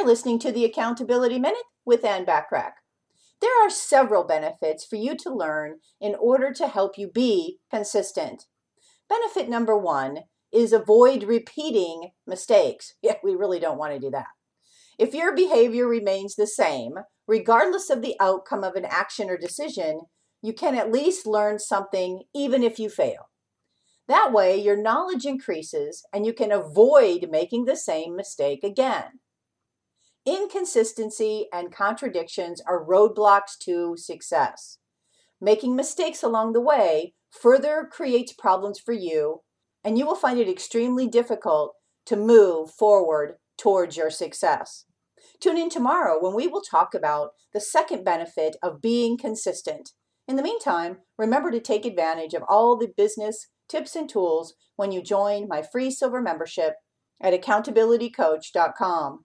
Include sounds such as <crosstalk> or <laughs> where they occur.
You're listening to the Accountability Minute with Ann Bachrach. There are several benefits for you to learn in order to help you be consistent. Benefit number one is avoid repeating mistakes. <laughs> Yeah, we really don't want to do that. If your behavior remains the same, regardless of the outcome of an action or decision, you can at least learn something even if you fail. That way, your knowledge increases and you can avoid making the same mistake again. Inconsistency and contradictions are roadblocks to success. Making mistakes along the way further creates problems for you, and you will find it extremely difficult to move forward towards your success. Tune in tomorrow when we will talk about the second benefit of being consistent. In the meantime, remember to take advantage of all the business tips and tools when you join my free silver membership at accountabilitycoach.com.